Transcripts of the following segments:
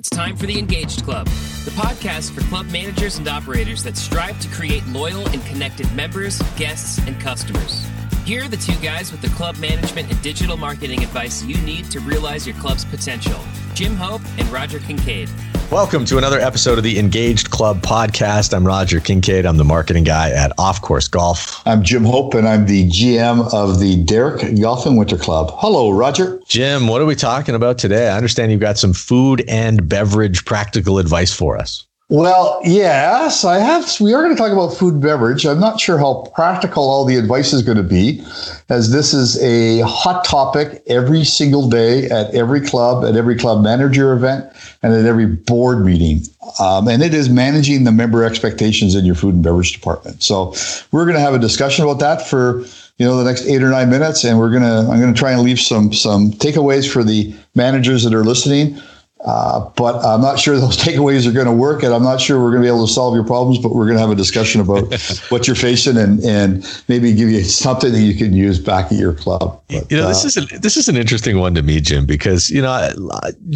It's time for the Engaged Club, the podcast for club managers and operators that strive to create loyal and connected members, guests, and customers. Here are the two guys with the club management and digital marketing advice you need to realize your club's potential Jim Hope and Roger Kincaid. Welcome to another episode of the Engaged Club podcast. I'm Roger Kincaid. I'm the marketing guy at Off Course Golf. I'm Jim Hope, and I'm the GM of the Derrick Golf and Winter Club. Hello, Roger. Jim, what are we talking about today? I understand you've got some food and beverage practical advice for us. Well, yes, I have. We are going to talk about food and beverage. I'm not sure how practical all the advice is going to be, as this is a hot topic every single day at every club, at every club manager event, and at every board meeting. Um, and it is managing the member expectations in your food and beverage department. So we're going to have a discussion about that for you know the next eight or nine minutes, and we're gonna I'm going to try and leave some some takeaways for the managers that are listening. Uh, but I'm not sure those takeaways are going to work, and I'm not sure we're going to be able to solve your problems. But we're going to have a discussion about what you're facing, and and maybe give you something that you can use back at your club. But, you know, uh, this is a, this is an interesting one to me, Jim, because you know,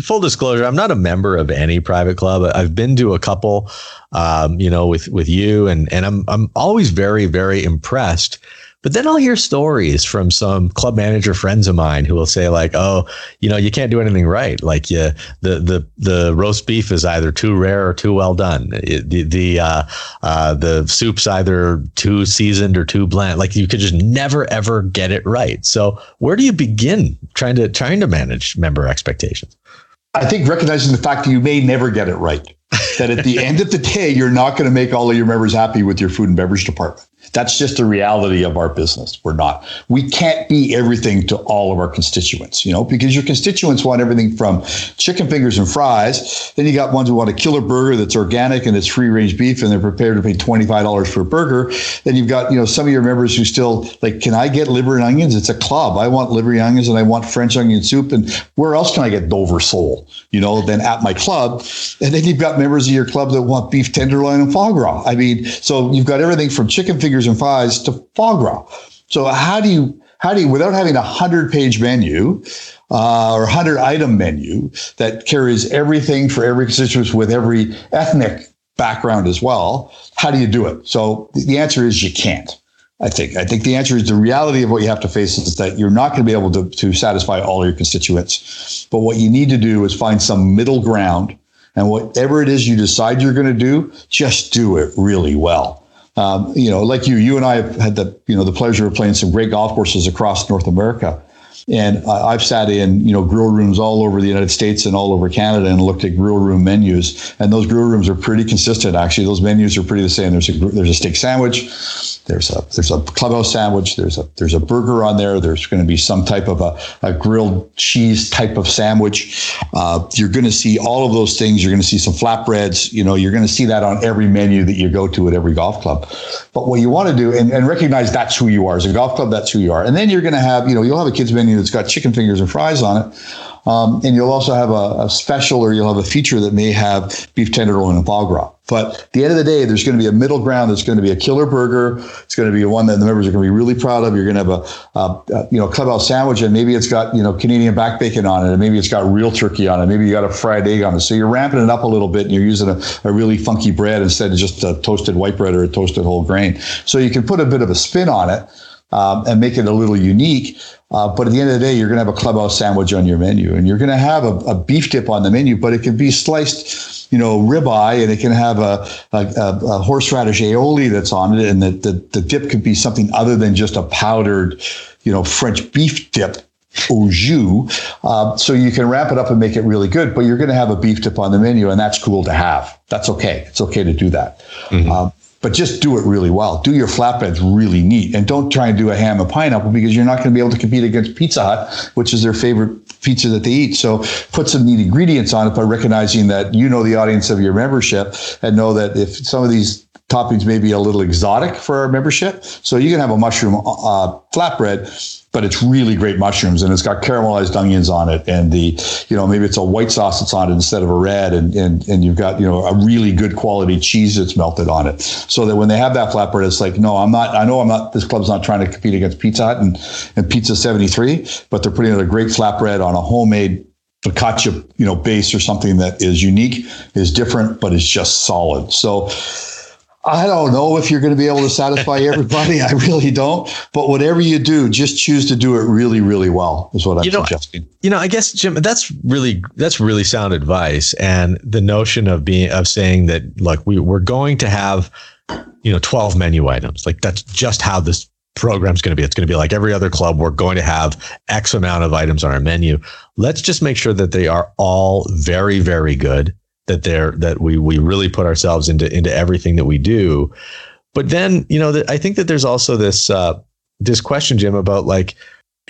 full disclosure, I'm not a member of any private club. I've been to a couple, um, you know, with with you, and and I'm I'm always very very impressed but then I'll hear stories from some club manager friends of mine who will say like, "Oh, you know, you can't do anything right. Like, you, the the the roast beef is either too rare or too well done. It, the the uh, uh, the soup's either too seasoned or too bland. Like, you could just never ever get it right. So, where do you begin trying to trying to manage member expectations? I think recognizing the fact that you may never get it right. That at the end of the day, you're not going to make all of your members happy with your food and beverage department. That's just the reality of our business. We're not. We can't be everything to all of our constituents, you know, because your constituents want everything from chicken fingers and fries. Then you got ones who want a killer burger that's organic and it's free range beef and they're prepared to pay $25 for a burger. Then you've got, you know, some of your members who still like, can I get liver and onions? It's a club. I want liver and onions and I want French onion soup. And where else can I get Dover sole, you know, than at my club? And then you've got members of your club that want beef tenderloin and foie gras. I mean, so you've got everything from chicken fingers and fries to foie gras. So how do you how do you without having a hundred page menu uh, or hundred item menu that carries everything for every constituent with every ethnic background as well? How do you do it? So the answer is you can't. I think. I think the answer is the reality of what you have to face is that you're not going to be able to, to satisfy all your constituents. But what you need to do is find some middle ground. And whatever it is you decide you're going to do, just do it really well. Um, you know, like you, you and I have had the you know the pleasure of playing some great golf courses across North America. And I've sat in, you know, grill rooms all over the United States and all over Canada and looked at grill room menus. And those grill rooms are pretty consistent. Actually, those menus are pretty the same. There's a there's a steak sandwich, there's a there's a clubhouse sandwich, there's a there's a burger on there. There's going to be some type of a, a grilled cheese type of sandwich. Uh, you're going to see all of those things. You're going to see some flatbreads. You know, you're going to see that on every menu that you go to at every golf club. But what you want to do and, and recognize that's who you are as a golf club. That's who you are. And then you're going to have you know you'll have a kids menu that's got chicken fingers and fries on it. Um, and you'll also have a, a, special or you'll have a feature that may have beef tenderloin and foie gras. But at the end of the day, there's going to be a middle ground. There's going to be a killer burger. It's going to be one that the members are going to be really proud of. You're going to have a, a, you know clubhouse sandwich, and maybe it's got you know Canadian back bacon on it, and maybe it's got real turkey on it. Maybe you got a fried egg on it. So you're ramping it up a little bit, and you're using a, a really funky bread instead of just a toasted white bread or a toasted whole grain. So you can put a bit of a spin on it um, and make it a little unique. Uh, but at the end of the day, you're going to have a clubhouse sandwich on your menu, and you're going to have a, a, beef dip on the menu, but it can be sliced, you know, ribeye, and it can have a, a, a horseradish aioli that's on it, and the, the, the dip could be something other than just a powdered, you know, French beef dip au jus. Uh, so you can wrap it up and make it really good, but you're going to have a beef dip on the menu, and that's cool to have. That's okay. It's okay to do that. Mm-hmm. Um, but just do it really well. Do your flatbreads really neat and don't try and do a ham and pineapple because you're not going to be able to compete against Pizza Hut, which is their favorite pizza that they eat. So put some neat ingredients on it by recognizing that you know the audience of your membership and know that if some of these toppings may be a little exotic for our membership. So you can have a mushroom uh, flatbread but it's really great mushrooms and it's got caramelized onions on it and the you know maybe it's a white sauce that's on it instead of a red and and, and you've got you know a really good quality cheese that's melted on it so that when they have that flatbread it's like no i'm not i know i'm not this club's not trying to compete against pizza hut and, and pizza 73 but they're putting out a great flatbread on a homemade focaccia, you know, base or something that is unique, is different, but is just solid. So I don't know if you're going to be able to satisfy everybody. I really don't. But whatever you do, just choose to do it really, really well. Is what I'm you know, suggesting. You know, I guess Jim, that's really that's really sound advice. And the notion of being of saying that, like, we we're going to have, you know, 12 menu items. Like that's just how this program's going to be. It's going to be like every other club. We're going to have X amount of items on our menu. Let's just make sure that they are all very, very good that they're that we we really put ourselves into into everything that we do. But then you know I think that there's also this uh, this question, Jim, about like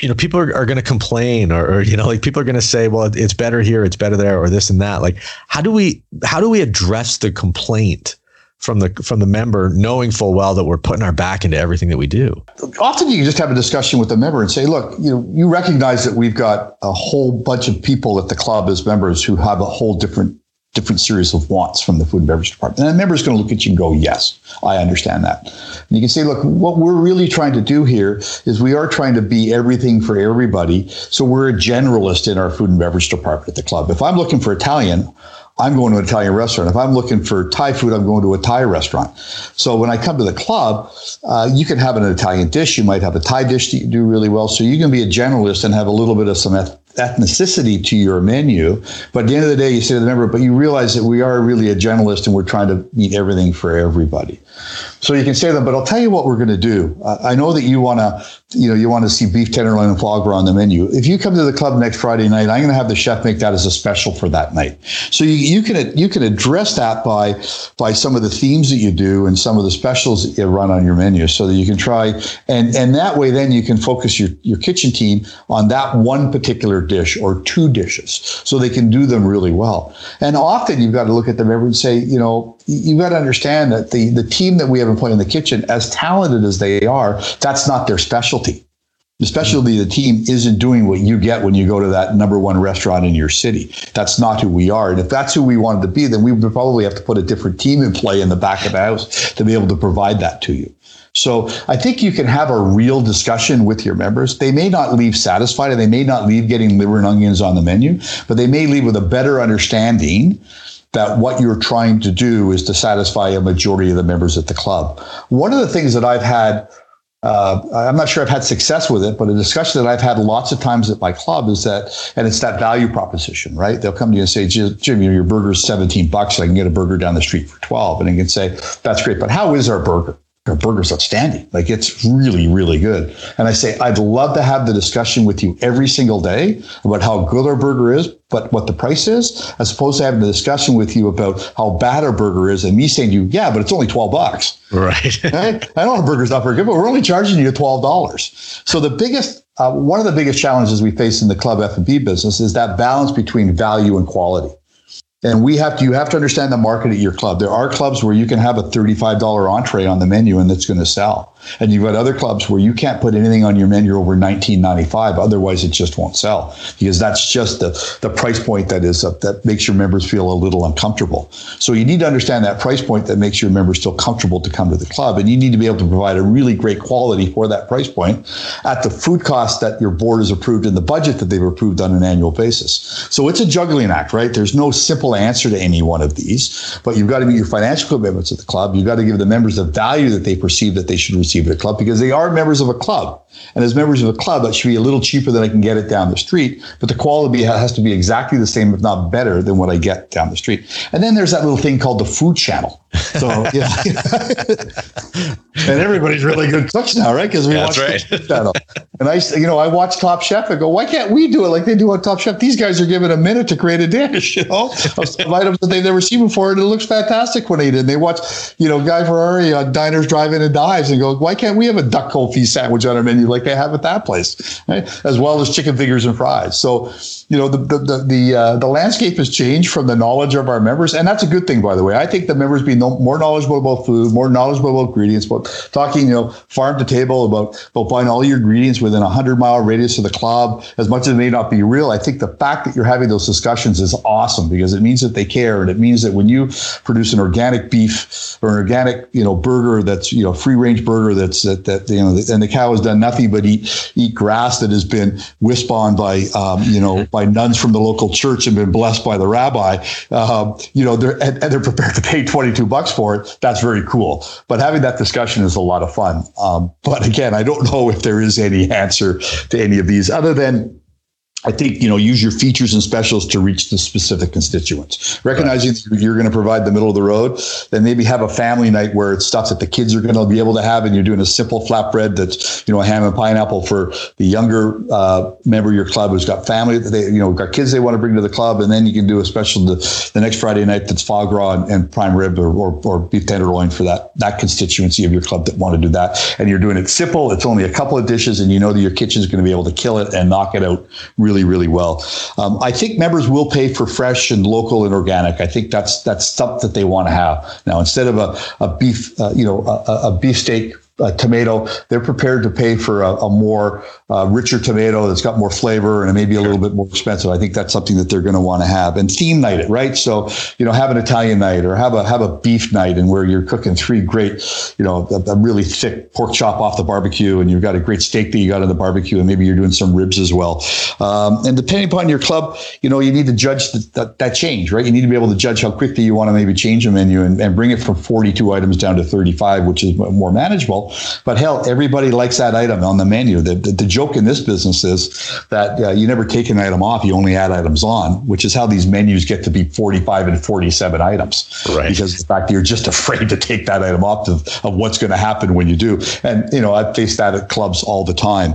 you know people are, are going to complain or, or, you know like people are going to say well it's better here it's better there or this and that like how do we how do we address the complaint from the from the member knowing full well that we're putting our back into everything that we do often you just have a discussion with the member and say look you know you recognize that we've got a whole bunch of people at the club as members who have a whole different different series of wants from the food and beverage department. And a member is going to look at you and go, yes, I understand that. And you can say, look, what we're really trying to do here is we are trying to be everything for everybody. So we're a generalist in our food and beverage department at the club. If I'm looking for Italian, I'm going to an Italian restaurant. If I'm looking for Thai food, I'm going to a Thai restaurant. So when I come to the club, uh, you can have an Italian dish. You might have a Thai dish that you do really well. So you can be a generalist and have a little bit of some ethnicity to your menu. But at the end of the day, you say to the member, but you realize that we are really a generalist and we're trying to meet everything for everybody. So you can say that, but I'll tell you what we're going to do. Uh, I know that you want to, you know, you want to see beef tenderloin and gras on the menu. If you come to the club next Friday night, I'm going to have the chef make that as a special for that night. So you, you can you can address that by by some of the themes that you do and some of the specials that you run on your menu, so that you can try and and that way then you can focus your your kitchen team on that one particular dish or two dishes, so they can do them really well. And often you've got to look at them and say, you know, you've got to understand that the the team that we have employed in the kitchen, as talented as they are, that's not their specialty. The specialty of the team isn't doing what you get when you go to that number one restaurant in your city. That's not who we are. And if that's who we wanted to be, then we would probably have to put a different team in play in the back of the house to be able to provide that to you. So I think you can have a real discussion with your members. They may not leave satisfied and they may not leave getting liver and onions on the menu, but they may leave with a better understanding that what you're trying to do is to satisfy a majority of the members at the club. One of the things that I've had uh, I'm not sure I've had success with it, but a discussion that I've had lots of times at my club is that, and it's that value proposition, right? They'll come to you and say, Jim, you your burger's 17 bucks. I can get a burger down the street for 12. And I can say, that's great, but how is our burger? Our burger's outstanding. Like it's really, really good. And I say, I'd love to have the discussion with you every single day about how good our burger is, but what the price is, as opposed to having the discussion with you about how bad our burger is and me saying to you, yeah, but it's only 12 bucks. Right. right? I know our burger's not very good, but we're only charging you $12. So the biggest, uh, one of the biggest challenges we face in the club F&B business is that balance between value and quality. And we have to, you have to understand the market at your club. There are clubs where you can have a $35 entree on the menu and it's going to sell. And you've got other clubs where you can't put anything on your menu over 19.95. Otherwise, it just won't sell because that's just the, the price point that is uh, that makes your members feel a little uncomfortable. So you need to understand that price point that makes your members feel comfortable to come to the club. And you need to be able to provide a really great quality for that price point at the food cost that your board has approved in the budget that they've approved on an annual basis. So it's a juggling act, right? There's no simple answer to any one of these, but you've got to meet your financial commitments at the club. You've got to give the members the value that they perceive that they should receive receive at a club because they are members of a club. And as members of a club, that should be a little cheaper than I can get it down the street. But the quality has to be exactly the same, if not better, than what I get down the street. And then there's that little thing called the food channel. So, yeah. and everybody's really good cooks now, right? Because we yeah, watch right. the food channel. And I, you know, I watch Top Chef and go, why can't we do it like they do on Top Chef? These guys are given a minute to create a dish, you know, of items that they've never seen before, and it looks fantastic when they eat it. And they watch, you know, Guy Fieri on Diners, Drive-In, and Dives, and go, why can't we have a duck confit sandwich on our menu like they have at that place, right? As well as chicken fingers and fries. So, you know, the the the the, uh, the landscape has changed from the knowledge of our members, and that's a good thing, by the way. I think the members being no, more knowledgeable about food, more knowledgeable about ingredients, about talking, you know, farm to table, about about buying all your ingredients within a hundred mile radius of the club. As much as it may not be real, I think the fact that you're having those discussions is awesome because it means that they care, and it means that when you produce an organic beef or an organic, you know, burger that's you know free range burger that's that that you know and the cow has done nothing but eat eat grass that has been whisked on by um, you know by nuns from the local church and been blessed by the rabbi. Uh, you know, they're and, and, they're prepared to pay twenty two bucks for it. That's very cool. But having that discussion is a lot of fun. Um, but again, I don't know if there is any answer to any of these other than I think you know use your features and specials to reach the specific constituents. Recognizing right. you're going to provide the middle of the road, then maybe have a family night where it's stuff that the kids are going to be able to have, and you're doing a simple flatbread that's you know a ham and pineapple for the younger uh, member of your club who's got family that they you know got kids they want to bring to the club, and then you can do a special the, the next Friday night that's foie gras and, and prime rib or, or, or beef tenderloin for that that constituency of your club that want to do that, and you're doing it simple. It's only a couple of dishes, and you know that your kitchen is going to be able to kill it and knock it out really really, really well. Um, I think members will pay for fresh and local and organic. I think that's that's stuff that they want to have now instead of a, a beef, uh, you know, a, a beefsteak a tomato, they're prepared to pay for a, a more uh, richer tomato that's got more flavor and maybe a little bit more expensive. I think that's something that they're going to want to have and theme night it, right? So, you know, have an Italian night or have a, have a beef night and where you're cooking three great, you know, a, a, really thick pork chop off the barbecue and you've got a great steak that you got on the barbecue and maybe you're doing some ribs as well. Um, and depending upon your club, you know, you need to judge that, that change, right? You need to be able to judge how quickly you want to maybe change a menu and, and bring it from 42 items down to 35, which is more manageable. But hell, everybody likes that item on the menu. The, the, the joke in this business is that uh, you never take an item off, you only add items on, which is how these menus get to be 45 and 47 items. Right. Because the fact that you're just afraid to take that item off of, of what's going to happen when you do. And, you know, I face that at clubs all the time.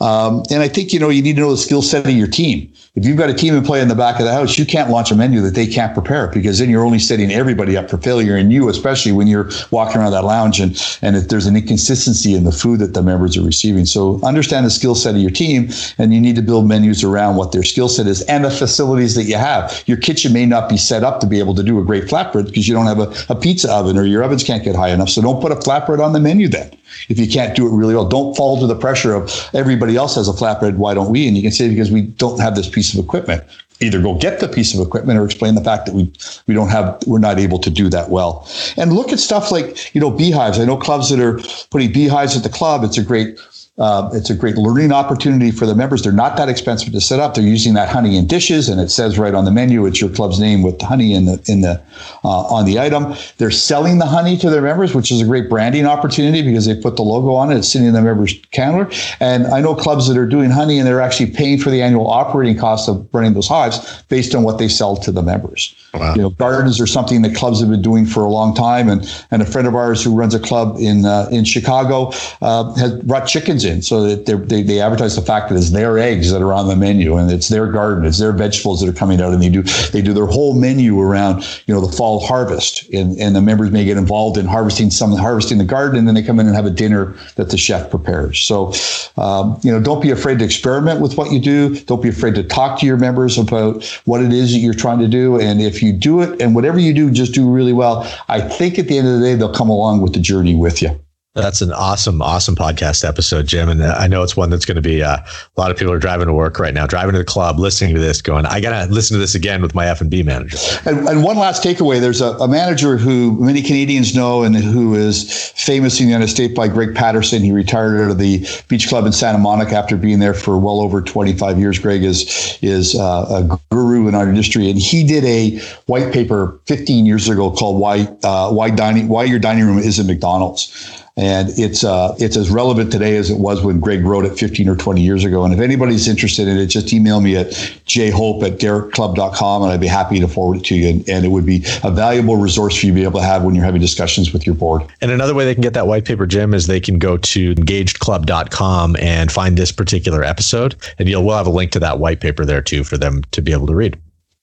Um, and I think, you know, you need to know the skill set of your team. If you've got a team in play in the back of the house, you can't launch a menu that they can't prepare because then you're only setting everybody up for failure and you, especially when you're walking around that lounge and, and if there's an inconsistency in the food that the members are receiving. So understand the skill set of your team and you need to build menus around what their skill set is and the facilities that you have. Your kitchen may not be set up to be able to do a great flatbread because you don't have a, a pizza oven or your ovens can't get high enough. So don't put a flatbread on the menu then if you can't do it really well. Don't fall to the pressure of everybody else has a flatbread. Why don't we? And you can say because we don't have this piece of equipment. Either go get the piece of equipment or explain the fact that we we don't have we're not able to do that well. And look at stuff like you know beehives. I know clubs that are putting beehives at the club. It's a great uh, it's a great learning opportunity for the members. They're not that expensive to set up. They're using that honey in dishes, and it says right on the menu it's your club's name with honey in the in the uh, on the item. They're selling the honey to their members, which is a great branding opportunity because they put the logo on it. It's sitting in the members' counter. And I know clubs that are doing honey, and they're actually paying for the annual operating costs of running those hives based on what they sell to the members. Wow. You know, gardens are something that clubs have been doing for a long time, and and a friend of ours who runs a club in uh, in Chicago uh, has brought chickens in so that they, they advertise the fact that it's their eggs that are on the menu and it's their garden, it's their vegetables that are coming out and they do, they do their whole menu around, you know, the fall harvest and, and the members may get involved in harvesting some, harvesting the garden and then they come in and have a dinner that the chef prepares. So, um, you know, don't be afraid to experiment with what you do. Don't be afraid to talk to your members about what it is that you're trying to do. And you do it and whatever you do, just do really well. I think at the end of the day, they'll come along with the journey with you. That's an awesome, awesome podcast episode, Jim. And I know it's one that's going to be uh, a lot of people are driving to work right now, driving to the club, listening to this, going, I got to listen to this again with my F and B manager. And, and, one last takeaway: there's a, a, manager who many Canadians know and who is famous in the United States by Greg Patterson. He retired out of the beach club in Santa Monica after being there for well over 25 years. Greg is is uh, a guru in our industry, and he did a white paper 15 years ago called "Why uh, Why Dining Why Your Dining Room Isn't McDonald's." And it's uh, it's as relevant today as it was when Greg wrote it 15 or 20 years ago. And if anybody's interested in it, just email me at jhope at derrickclub.com and I'd be happy to forward it to you. And, and, it would be a valuable resource for you to be able to have when you're having discussions with your board. And another way they can get that white paper, Jim, is they can go to engagedclub.com and find this particular episode. And you'll we'll have a link to that white paper there too for them to be able to read.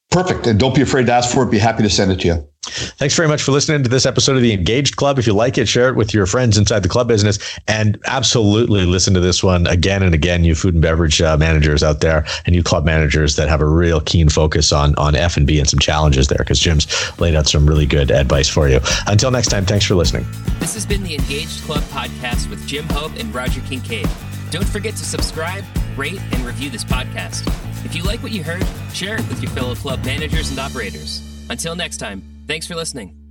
Perfect. And don't be afraid to ask for it. Be happy to send it to you. Thanks very much for listening to this episode of the Engaged Club. If you like it, share it with your friends inside the club business, and absolutely listen to this one again and again. You food and beverage uh, managers out there, and you club managers that have a real keen focus on on F and B and some challenges there, because Jim's laid out some really good advice for you. Until next time, thanks for listening. This has been the Engaged Club podcast with Jim Hope and Roger Kincaid. Don't forget to subscribe, rate, and review this podcast. If you like what you heard, share it with your fellow club managers and operators. Until next time. Thanks for listening.